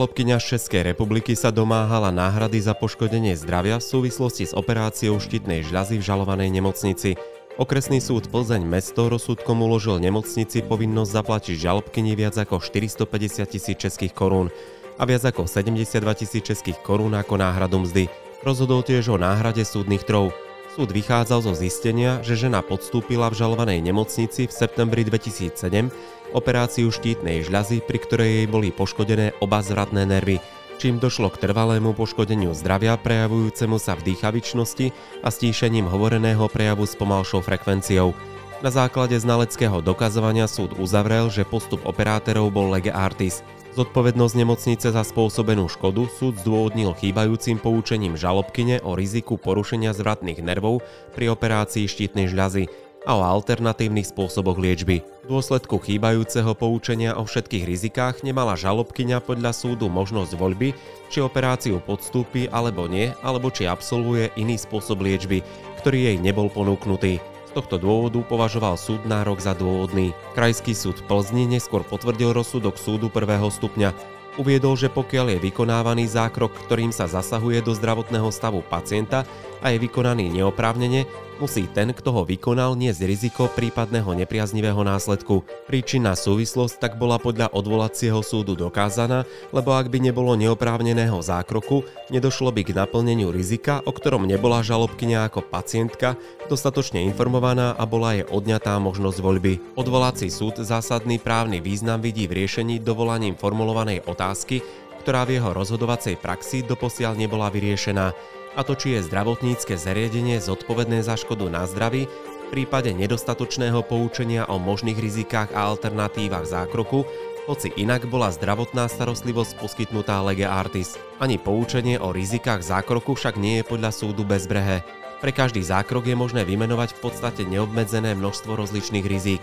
Žalobkyňa z Českej republiky sa domáhala náhrady za poškodenie zdravia v súvislosti s operáciou štítnej žľazy v žalovanej nemocnici. Okresný súd Plzeň mesto rozsudkom uložil nemocnici povinnosť zaplatiť žalobkyni viac ako 450 tisíc českých korún a viac ako 72 tisíc českých korún ako náhradu mzdy. Rozhodol tiež o náhrade súdnych trov. Súd vychádzal zo zistenia, že žena podstúpila v žalovanej nemocnici v septembri 2007 operáciu štítnej žľazy, pri ktorej jej boli poškodené oba zvratné nervy, čím došlo k trvalému poškodeniu zdravia prejavujúcemu sa v dýchavičnosti a stíšením hovoreného prejavu s pomalšou frekvenciou. Na základe znaleckého dokazovania súd uzavrel, že postup operátorov bol lege artis – Zodpovednosť nemocnice za spôsobenú škodu súd zdôvodnil chýbajúcim poučením žalobkyne o riziku porušenia zvratných nervov pri operácii štítnej žľazy a o alternatívnych spôsoboch liečby. V dôsledku chýbajúceho poučenia o všetkých rizikách nemala žalobkyňa podľa súdu možnosť voľby, či operáciu podstúpi alebo nie, alebo či absolvuje iný spôsob liečby, ktorý jej nebol ponúknutý. Z tohto dôvodu považoval súd nárok za dôvodný. Krajský súd v Plzni neskôr potvrdil rozsudok súdu prvého stupňa. Uviedol, že pokiaľ je vykonávaný zákrok, ktorým sa zasahuje do zdravotného stavu pacienta a je vykonaný neoprávnene, musí ten, kto ho vykonal, niesť riziko prípadného nepriaznivého následku. Príčinná súvislosť tak bola podľa odvolacieho súdu dokázaná, lebo ak by nebolo neoprávneného zákroku, nedošlo by k naplneniu rizika, o ktorom nebola žalobkynia ako pacientka dostatočne informovaná a bola jej odňatá možnosť voľby. Odvolací súd zásadný právny význam vidí v riešení dovolaním formulovanej otázky, ktorá v jeho rozhodovacej praxi doposiaľ nebola vyriešená a to či je zdravotnícke zariadenie zodpovedné za škodu na zdraví v prípade nedostatočného poučenia o možných rizikách a alternatívach zákroku, hoci inak bola zdravotná starostlivosť poskytnutá lege artis. Ani poučenie o rizikách zákroku však nie je podľa súdu bezbrehé. Pre každý zákrok je možné vymenovať v podstate neobmedzené množstvo rozličných rizík.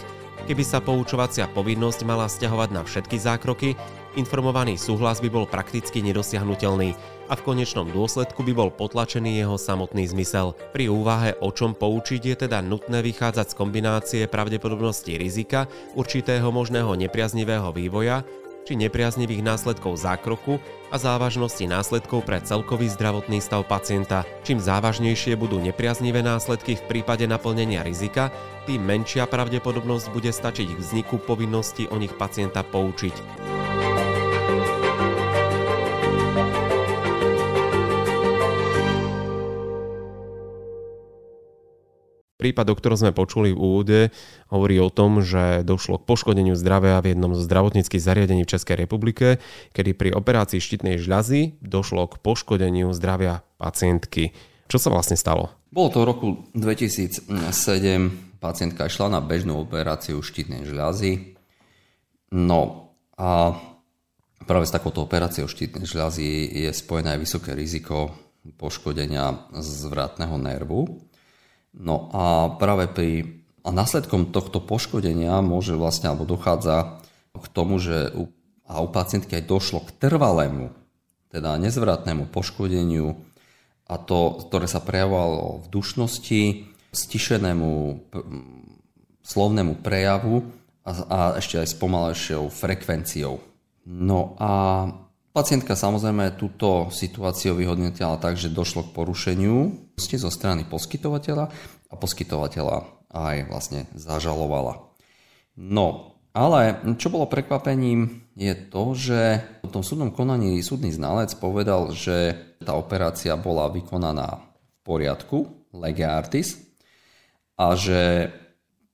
Keby sa poučovacia povinnosť mala stiahovať na všetky zákroky, informovaný súhlas by bol prakticky nedosiahnutelný a v konečnom dôsledku by bol potlačený jeho samotný zmysel. Pri úvahe, o čom poučiť, je teda nutné vychádzať z kombinácie pravdepodobnosti rizika, určitého možného nepriaznivého vývoja či nepriaznivých následkov zákroku a závažnosti následkov pre celkový zdravotný stav pacienta. Čím závažnejšie budú nepriaznivé následky v prípade naplnenia rizika, tým menšia pravdepodobnosť bude stačiť k vzniku povinnosti o nich pacienta poučiť. Prípad, o ktorom sme počuli v úvode, hovorí o tom, že došlo k poškodeniu zdravia v jednom zo zdravotníckých zariadení v Českej republike, kedy pri operácii štítnej žľazy došlo k poškodeniu zdravia pacientky. Čo sa vlastne stalo? Bolo to v roku 2007. Pacientka išla na bežnú operáciu štítnej žľazy. No a práve s takouto operáciou štítnej žľazy je spojené aj vysoké riziko poškodenia zvratného nervu. No a práve pri a následkom tohto poškodenia môže vlastne, alebo dochádza k tomu, že u, a u pacientky aj došlo k trvalému, teda nezvratnému poškodeniu a to, ktoré sa prejavovalo v dušnosti, stišenému slovnému prejavu a, a ešte aj s pomalejšou frekvenciou. No a pacientka samozrejme túto situáciu vyhodnotila tak, že došlo k porušeniu zo strany poskytovateľa a poskytovateľa aj vlastne zažalovala. No, ale čo bolo prekvapením je to, že v tom súdnom konaní súdny znalec povedal, že tá operácia bola vykonaná v poriadku, lege artis, a že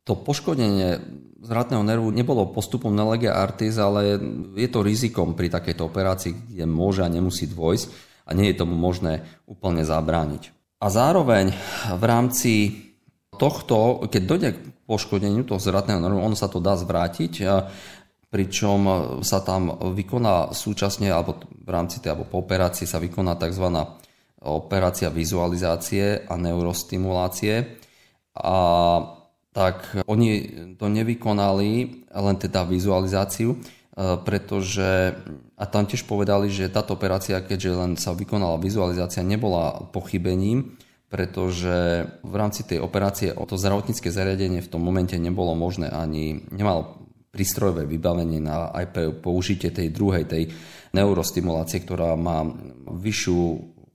to poškodenie zratného nervu nebolo postupom na lege artis, ale je to rizikom pri takejto operácii, kde môže a nemusí dôjsť a nie je tomu možné úplne zabrániť. A zároveň v rámci tohto, keď dojde k poškodeniu toho zratného nervu, ono sa to dá zvrátiť, pričom sa tam vykoná súčasne, alebo v rámci tej, alebo po operácii sa vykoná tzv. operácia vizualizácie a neurostimulácie. A tak oni to nevykonali, len teda vizualizáciu, pretože a tam tiež povedali, že táto operácia, keďže len sa vykonala vizualizácia, nebola pochybením, pretože v rámci tej operácie o to zdravotnícke zariadenie v tom momente nebolo možné ani, nemalo prístrojové vybavenie na aj použitie tej druhej, tej neurostimulácie, ktorá má vyššiu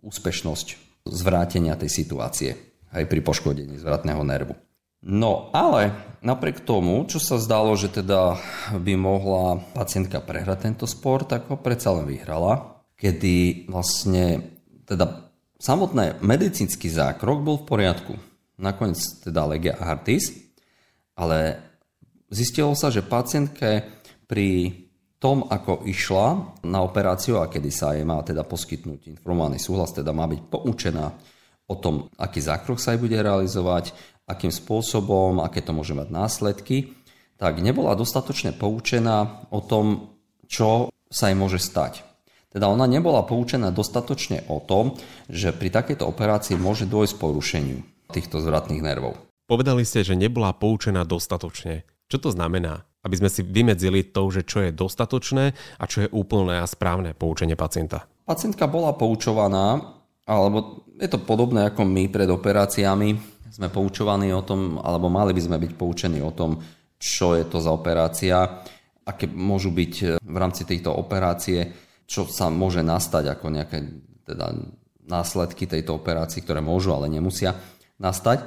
úspešnosť zvrátenia tej situácie aj pri poškodení zvratného nervu. No ale napriek tomu, čo sa zdalo, že teda by mohla pacientka prehrať tento sport, tak ho predsa len vyhrala, kedy vlastne teda samotný medicínsky zákrok bol v poriadku. Nakoniec teda legia artis, ale zistilo sa, že pacientke pri tom, ako išla na operáciu a kedy sa jej má teda poskytnúť informovaný súhlas, teda má byť poučená o tom, aký zákrok sa jej bude realizovať, akým spôsobom, aké to môže mať následky, tak nebola dostatočne poučená o tom, čo sa jej môže stať. Teda ona nebola poučená dostatočne o tom, že pri takejto operácii môže dôjsť porušeniu týchto zvratných nervov. Povedali ste, že nebola poučená dostatočne. Čo to znamená? Aby sme si vymedzili to, že čo je dostatočné a čo je úplné a správne poučenie pacienta. Pacientka bola poučovaná, alebo je to podobné ako my pred operáciami. Sme poučovaní o tom, alebo mali by sme byť poučení o tom, čo je to za operácia, aké môžu byť v rámci tejto operácie, čo sa môže nastať ako nejaké teda následky tejto operácii, ktoré môžu, ale nemusia nastať.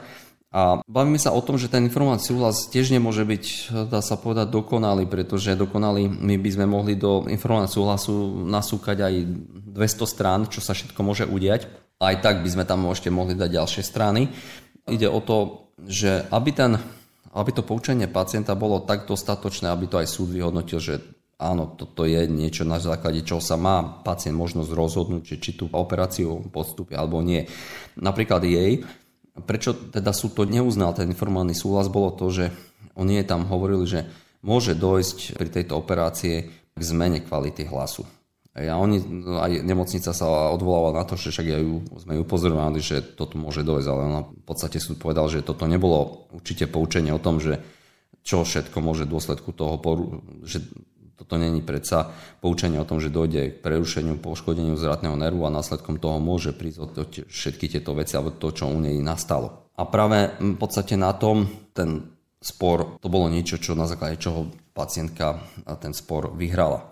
A bavíme sa o tom, že ten informovaný súhlas tiež nemôže byť, dá sa povedať, dokonalý, pretože dokonalý my by sme mohli do informovaného súhlasu nasúkať aj 200 strán, čo sa všetko môže udiať. Aj tak by sme tam ešte mohli dať ďalšie strany. Ide o to, že aby, ten, aby to poučenie pacienta bolo tak dostatočné, aby to aj súd vyhodnotil, že áno, toto je niečo, na základe čoho sa má pacient možnosť rozhodnúť, či, či tú operáciu podstúpi alebo nie. Napríklad jej, Prečo teda súd to neuznal, ten informovaný súhlas, bolo to, že oni tam hovorili, že môže dojsť pri tejto operácie k zmene kvality hlasu. A oni, aj nemocnica sa odvolávala na to, že však ja ju, sme ju upozorovali, že toto môže dojsť, ale ona v podstate súd povedal, že toto nebolo určite poučenie o tom, že čo všetko môže dôsledku toho, poru- že toto není predsa poučenie o tom, že dojde k prerušeniu, poškodeniu zratného nervu a následkom toho môže prísť od všetky tieto veci alebo to, čo u nej nastalo. A práve v podstate na tom ten spor, to bolo niečo, čo na základe čoho pacientka ten spor vyhrala.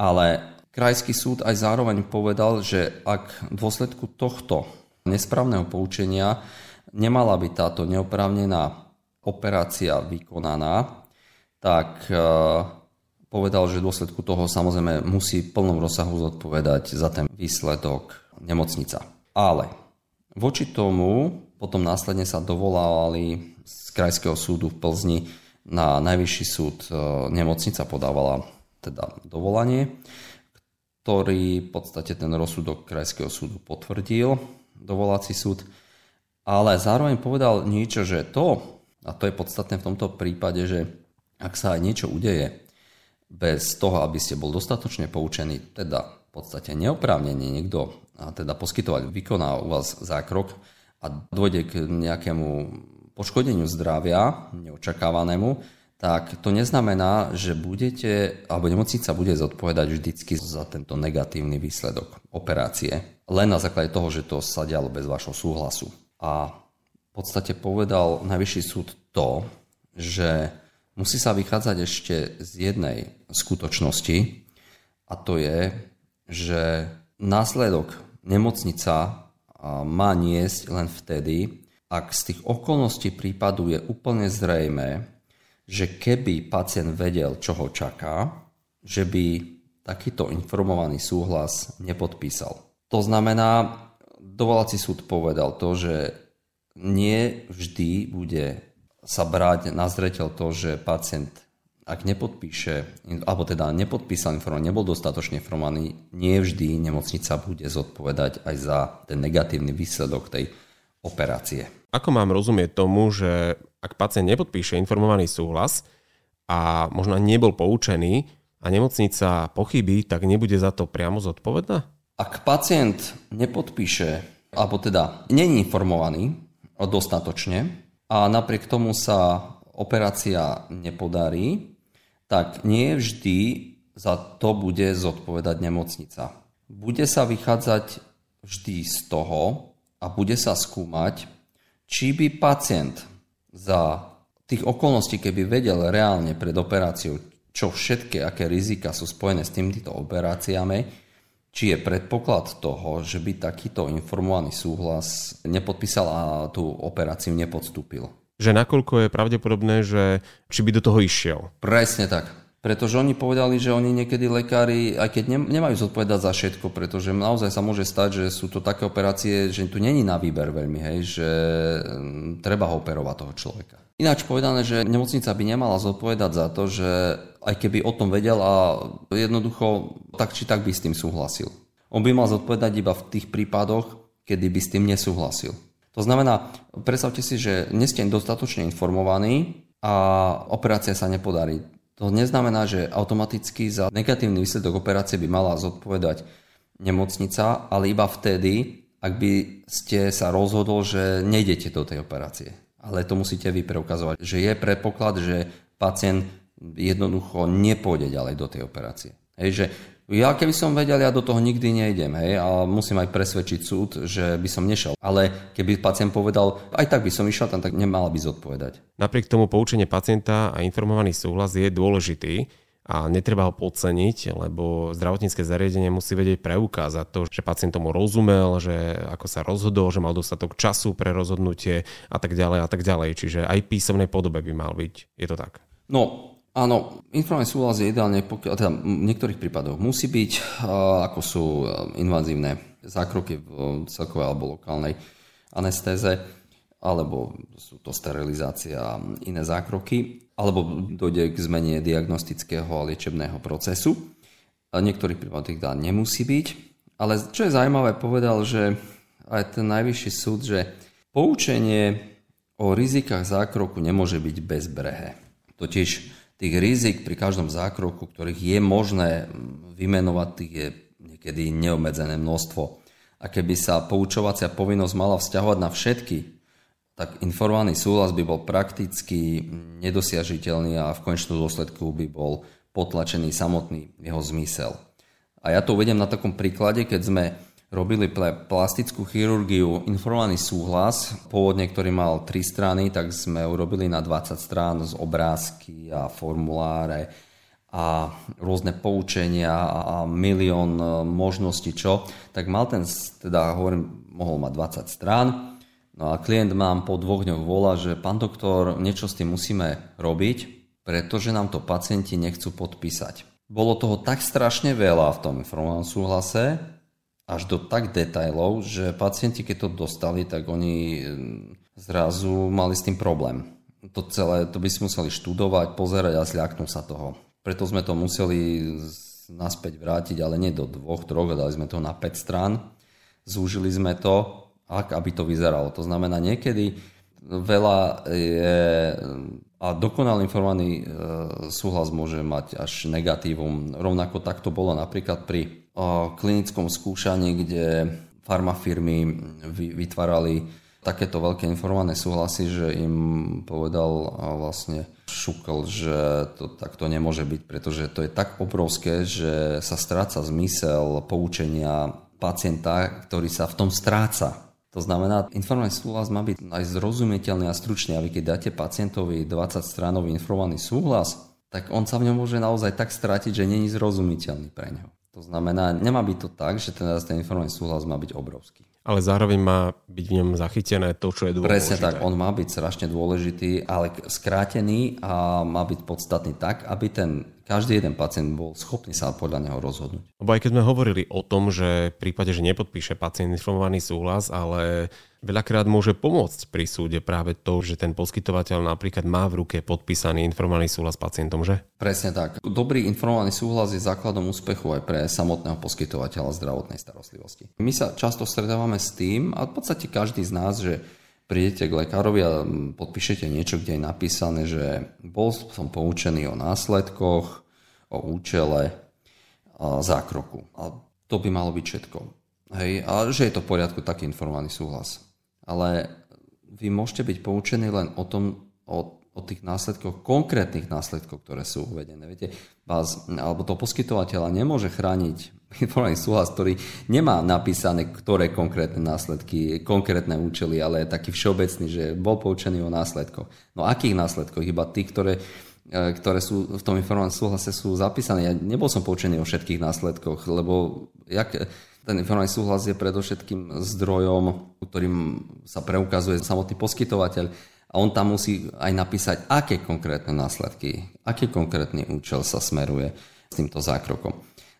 Ale krajský súd aj zároveň povedal, že ak v dôsledku tohto nesprávneho poučenia nemala byť táto neoprávnená operácia vykonaná, tak povedal, že v dôsledku toho samozrejme musí v plnom rozsahu zodpovedať za ten výsledok nemocnica. Ale voči tomu potom následne sa dovolávali z Krajského súdu v Plzni na Najvyšší súd e, nemocnica podávala teda dovolanie, ktorý v podstate ten rozsudok Krajského súdu potvrdil, dovolací súd, ale zároveň povedal niečo, že to, a to je podstatné v tomto prípade, že ak sa aj niečo udeje, bez toho, aby ste bol dostatočne poučený, teda v podstate neoprávnenie niekto a teda poskytovať, vykoná u vás zákrok a dôjde k nejakému poškodeniu zdravia, neočakávanému, tak to neznamená, že budete, alebo nemocnica bude zodpovedať vždycky za tento negatívny výsledok operácie. Len na základe toho, že to sa dialo bez vašho súhlasu. A v podstate povedal Najvyšší súd to, že musí sa vychádzať ešte z jednej skutočnosti a to je, že následok nemocnica má niesť len vtedy, ak z tých okolností prípadu je úplne zrejme, že keby pacient vedel, čo ho čaká, že by takýto informovaný súhlas nepodpísal. To znamená, dovolací súd povedal to, že nie vždy bude sa brať na zreteľ to, že pacient ak nepodpíše, alebo teda nepodpísal informovaný, nebol dostatočne informovaný, nie vždy nemocnica bude zodpovedať aj za ten negatívny výsledok tej operácie. Ako mám rozumieť tomu, že ak pacient nepodpíše informovaný súhlas a možno nebol poučený a nemocnica pochybí, tak nebude za to priamo zodpovedná? Ak pacient nepodpíše, alebo teda není informovaný dostatočne, a napriek tomu sa operácia nepodarí, tak nie vždy za to bude zodpovedať nemocnica. Bude sa vychádzať vždy z toho a bude sa skúmať, či by pacient za tých okolností, keby vedel reálne pred operáciou, čo všetky, aké rizika sú spojené s týmito operáciami, či je predpoklad toho, že by takýto informovaný súhlas nepodpísal a tú operáciu nepodstúpil. Že nakoľko je pravdepodobné, že či by do toho išiel. Presne tak. Pretože oni povedali, že oni niekedy lekári, aj keď nemajú zodpovedať za všetko, pretože naozaj sa môže stať, že sú to také operácie, že tu není na výber veľmi, hej, že mm, treba ho operovať toho človeka. Ináč povedané, že nemocnica by nemala zodpovedať za to, že aj keby o tom vedel a jednoducho tak či tak by s tým súhlasil. On by mal zodpovedať iba v tých prípadoch, kedy by s tým nesúhlasil. To znamená, predstavte si, že nie ste dostatočne informovaní a operácia sa nepodarí to neznamená, že automaticky za negatívny výsledok operácie by mala zodpovedať nemocnica, ale iba vtedy, ak by ste sa rozhodol, že nejdete do tej operácie. Ale to musíte vy preukazovať, že je predpoklad, že pacient jednoducho nepôjde ďalej do tej operácie. Hej, že ja keby som vedel, ja do toho nikdy nejdem, hej, a musím aj presvedčiť súd, že by som nešiel. Ale keby pacient povedal, aj tak by som išiel tam, tak nemala by zodpovedať. Napriek tomu poučenie pacienta a informovaný súhlas je dôležitý a netreba ho podceniť, lebo zdravotnícke zariadenie musí vedieť preukázať to, že pacient tomu rozumel, že ako sa rozhodol, že mal dostatok času pre rozhodnutie a tak ďalej a tak ďalej. Čiže aj písomnej podobe by mal byť. Je to tak? No, Áno, informovaný súhlas je ideálne, pokiaľ, teda v niektorých prípadoch musí byť, ako sú invazívne zákroky v celkovej alebo lokálnej anestéze, alebo sú to sterilizácia a iné zákroky, alebo dojde k zmene diagnostického a liečebného procesu. V niektorých prípadoch teda nemusí byť. Ale čo je zaujímavé, povedal, že aj ten najvyšší súd, že poučenie o rizikách zákroku nemôže byť bezbrehé. Totiž tých rizik pri každom zákroku, ktorých je možné vymenovať, tých je niekedy neobmedzené množstvo. A keby sa poučovacia povinnosť mala vzťahovať na všetky, tak informovaný súhlas by bol prakticky nedosiažiteľný a v konečnom dôsledku by bol potlačený samotný jeho zmysel. A ja to uvedem na takom príklade, keď sme robili pre plastickú chirurgiu informovaný súhlas, pôvodne, ktorý mal 3 strany, tak sme urobili na 20 strán z obrázky a formuláre a rôzne poučenia a milión e, možností čo, tak mal ten, teda hovorím, mohol mať 20 strán, no a klient mám po dvoch dňoch volá, že pán doktor, niečo s tým musíme robiť, pretože nám to pacienti nechcú podpísať. Bolo toho tak strašne veľa v tom informovanom súhlase, až do tak detajlov, že pacienti, keď to dostali, tak oni mm, zrazu mali s tým problém. To celé, to by si museli študovať, pozerať a zľaknúť sa toho. Preto sme to museli naspäť vrátiť, ale nie do dvoch, troch, dali sme to na 5 strán. Zúžili sme to, ak, aby to vyzeralo. To znamená, niekedy veľa je a dokonal informovaný e, súhlas môže mať až negatívum. Rovnako takto bolo napríklad pri klinickom skúšaní, kde farmafirmy vytvárali takéto veľké informované súhlasy, že im povedal vlastne šukal, že to takto nemôže byť, pretože to je tak obrovské, že sa stráca zmysel poučenia pacienta, ktorý sa v tom stráca. To znamená, informovaný súhlas má byť aj zrozumiteľný a stručný. A vy keď dáte pacientovi 20-stranový informovaný súhlas, tak on sa v ňom môže naozaj tak strátiť, že není zrozumiteľný pre neho. To znamená, nemá byť to tak, že ten, ten informovaný súhlas má byť obrovský. Ale zároveň má byť v ňom zachytené to, čo je dôležité. Presne tak, on má byť strašne dôležitý, ale skrátený a má byť podstatný tak, aby ten každý jeden pacient bol schopný sa podľa neho rozhodnúť. Lebo aj keď sme hovorili o tom, že v prípade, že nepodpíše pacient informovaný súhlas, ale veľakrát môže pomôcť pri súde práve to, že ten poskytovateľ napríklad má v ruke podpísaný informovaný súhlas pacientom, že? Presne tak. Dobrý informovaný súhlas je základom úspechu aj pre samotného poskytovateľa zdravotnej starostlivosti. My sa často stretávame s tým, a v podstate každý z nás, že prídete k lekárovi a podpíšete niečo, kde je napísané, že bol som poučený o následkoch, o účele a zákroku. A to by malo byť všetko. Hej, a že je to v poriadku, taký informovaný súhlas. Ale vy môžete byť poučení len o tom, o, o tých následkoch, konkrétnych následkoch, ktoré sú uvedené. Viete, vás, alebo to poskytovateľa nemôže chrániť informovaný súhlas, ktorý nemá napísané, ktoré konkrétne následky, konkrétne účely, ale je taký všeobecný, že bol poučený o následkoch. No akých následkoch? Iba tých, ktoré ktoré sú v tom informovanom súhlase sú zapísané. Ja nebol som poučený o všetkých následkoch, lebo jak, ten informovaný súhlas je predovšetkým zdrojom, ktorým sa preukazuje samotný poskytovateľ a on tam musí aj napísať, aké konkrétne následky, aký konkrétny účel sa smeruje s týmto zákrokom.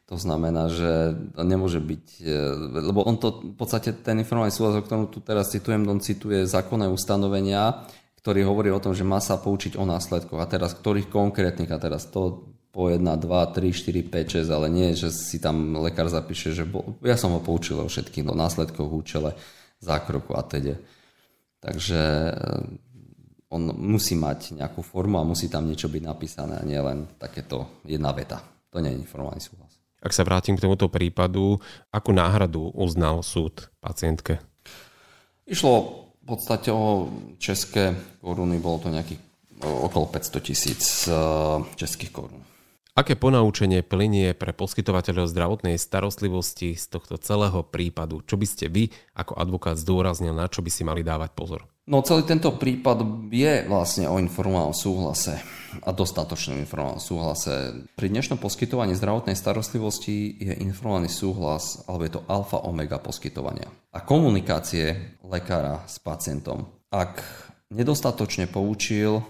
To znamená, že nemôže byť, e, lebo on to v podstate ten informovaný súhlas, o ktorom tu teraz citujem, on cituje zákonné ustanovenia, ktorý hovorí o tom, že má sa poučiť o následkoch. A teraz ktorých konkrétnych, a teraz to po 1, 2, 3, 4, 5, 6, ale nie, že si tam lekár zapíše, že bol, ja som ho poučil o všetkých o následkoch, účele, zákroku a teda. Takže e, on musí mať nejakú formu a musí tam niečo byť napísané a nie len takéto jedna veta. To nie je informovaný súhlas. Ak sa vrátim k tomuto prípadu, akú náhradu uznal súd pacientke? Išlo v podstate o české koruny, bolo to nejakých okolo 500 tisíc e, českých korún. Aké ponaučenie plinie pre poskytovateľov zdravotnej starostlivosti z tohto celého prípadu? Čo by ste vy ako advokát zdôraznil, na čo by si mali dávať pozor? No celý tento prípad je vlastne o informovanom súhlase a dostatočnom informovanom súhlase. Pri dnešnom poskytovaní zdravotnej starostlivosti je informovaný súhlas, alebo je to alfa omega poskytovania. A komunikácie lekára s pacientom. Ak nedostatočne poučil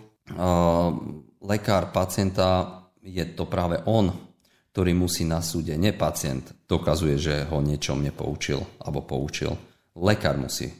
lekár pacienta, je to práve on, ktorý musí na súde, nie pacient, dokazuje, že ho niečom nepoučil alebo poučil. Lekár musí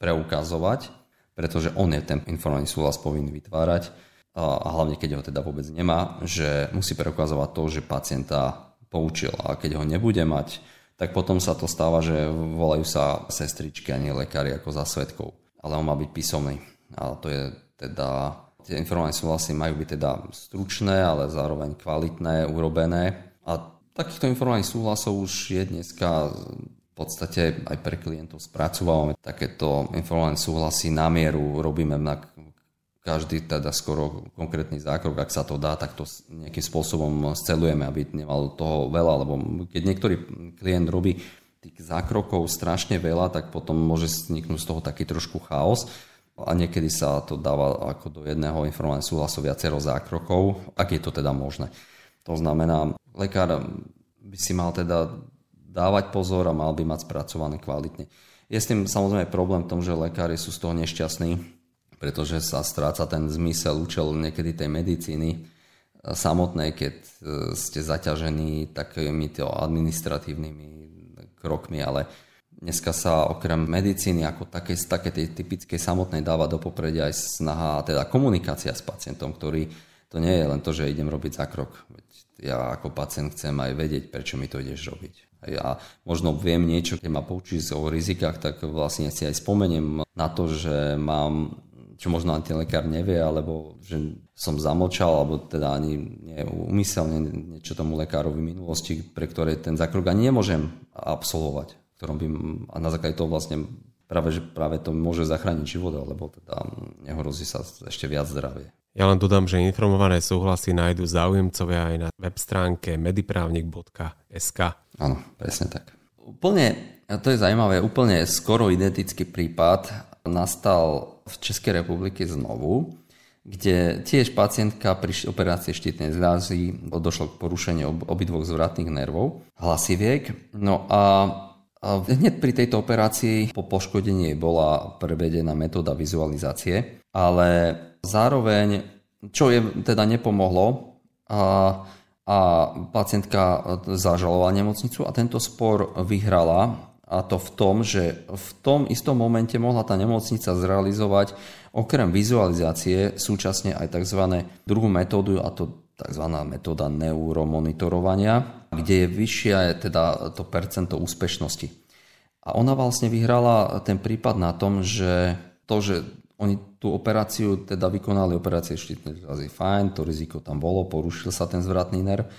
preukazovať, pretože on je ten informovaný súhlas povinný vytvárať a hlavne keď ho teda vôbec nemá, že musí preukazovať to, že pacienta poučil a keď ho nebude mať, tak potom sa to stáva, že volajú sa sestričky a nie lekári ako za svetkov. Ale on má byť písomný. A to je teda, tie informované súhlasy majú byť teda stručné, ale zároveň kvalitné, urobené. A takýchto informovaných súhlasov už je dneska podstate aj pre klientov spracovávame takéto informované súhlasy na mieru, robíme na každý teda skoro konkrétny zákrok, ak sa to dá, tak to nejakým spôsobom scelujeme, aby nemal toho veľa, lebo keď niektorý klient robí tých zákrokov strašne veľa, tak potom môže vzniknúť z toho taký trošku chaos a niekedy sa to dáva ako do jedného informovaného súhlasu viacero zákrokov, ak je to teda možné. To znamená, lekár by si mal teda dávať pozor a mal by mať spracované kvalitne. Je s tým samozrejme problém v tom, že lekári sú z toho nešťastní, pretože sa stráca ten zmysel, účel niekedy tej medicíny samotnej, keď e, ste zaťažení takými administratívnymi krokmi, ale dneska sa okrem medicíny ako také, také tej typickej samotnej dáva do popredia aj snaha, teda komunikácia s pacientom, ktorý to nie je len to, že idem robiť zákrok. Ja ako pacient chcem aj vedieť, prečo mi to ideš robiť ja možno viem niečo, keď ma poučíš o rizikách, tak vlastne si aj spomeniem na to, že mám čo možno ani ten lekár nevie, alebo že som zamlčal, alebo teda ani nie, umyselne niečo tomu lekárovi minulosti, pre ktoré ten zákrok ani nemôžem absolvovať, ktorom by, a na základe toho vlastne práve, že práve to môže zachrániť život, alebo teda nehrozí sa ešte viac zdravie. Ja len dodám, že informované súhlasy nájdu záujemcovia aj na web stránke mediprávnik.sk. Áno, presne tak. Úplne, to je zaujímavé, úplne skoro identický prípad nastal v Českej republike znovu, kde tiež pacientka pri operácii štítnej zľazy došlo k porušeniu obidvoch zvratných nervov, hlasiviek. No a hneď pri tejto operácii po poškodení bola prevedená metóda vizualizácie, ale zároveň, čo je teda nepomohlo, a, a pacientka zažalovala nemocnicu a tento spor vyhrala a to v tom, že v tom istom momente mohla tá nemocnica zrealizovať okrem vizualizácie súčasne aj tzv. druhú metódu a to tzv. metóda neuromonitorovania, kde je vyššie teda to percento úspešnosti. A ona vlastne vyhrala ten prípad na tom, že to, že oni tú operáciu teda vykonali, operácie štítnej žľazy fajn, to riziko tam bolo, porušil sa ten zvratný nerv,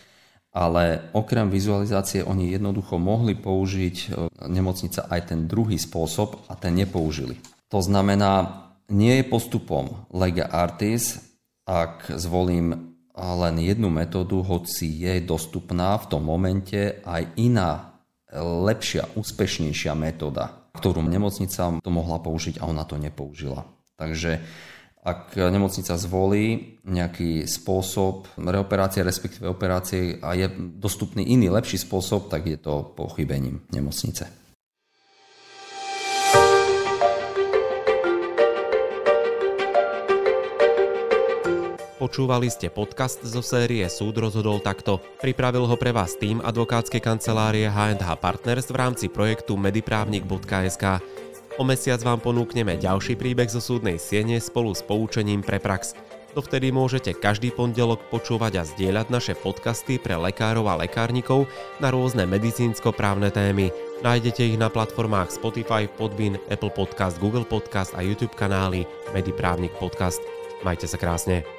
ale okrem vizualizácie oni jednoducho mohli použiť e, nemocnica aj ten druhý spôsob a ten nepoužili. To znamená, nie je postupom lega artis, ak zvolím len jednu metódu, hoci je dostupná v tom momente aj iná, lepšia, úspešnejšia metóda, ktorú nemocnica to mohla použiť a ona to nepoužila. Takže Ak nemocnica zvolí nejaký spôsob reoperácie, respektíve operácie a je dostupný iný, lepší spôsob, tak je to pochybením nemocnice. Počúvali ste podcast zo série Súd rozhodol takto. Pripravil ho pre vás tým advokátskej kancelárie H&H Partners v rámci projektu mediprávnik.sk. O mesiac vám ponúkneme ďalší príbeh zo súdnej siene spolu s poučením pre prax. Dovtedy môžete každý pondelok počúvať a zdieľať naše podcasty pre lekárov a lekárnikov na rôzne medicínsko-právne témy. Nájdete ich na platformách Spotify, Podbean, Apple Podcast, Google Podcast a YouTube kanály Mediprávnik Podcast. Majte sa krásne.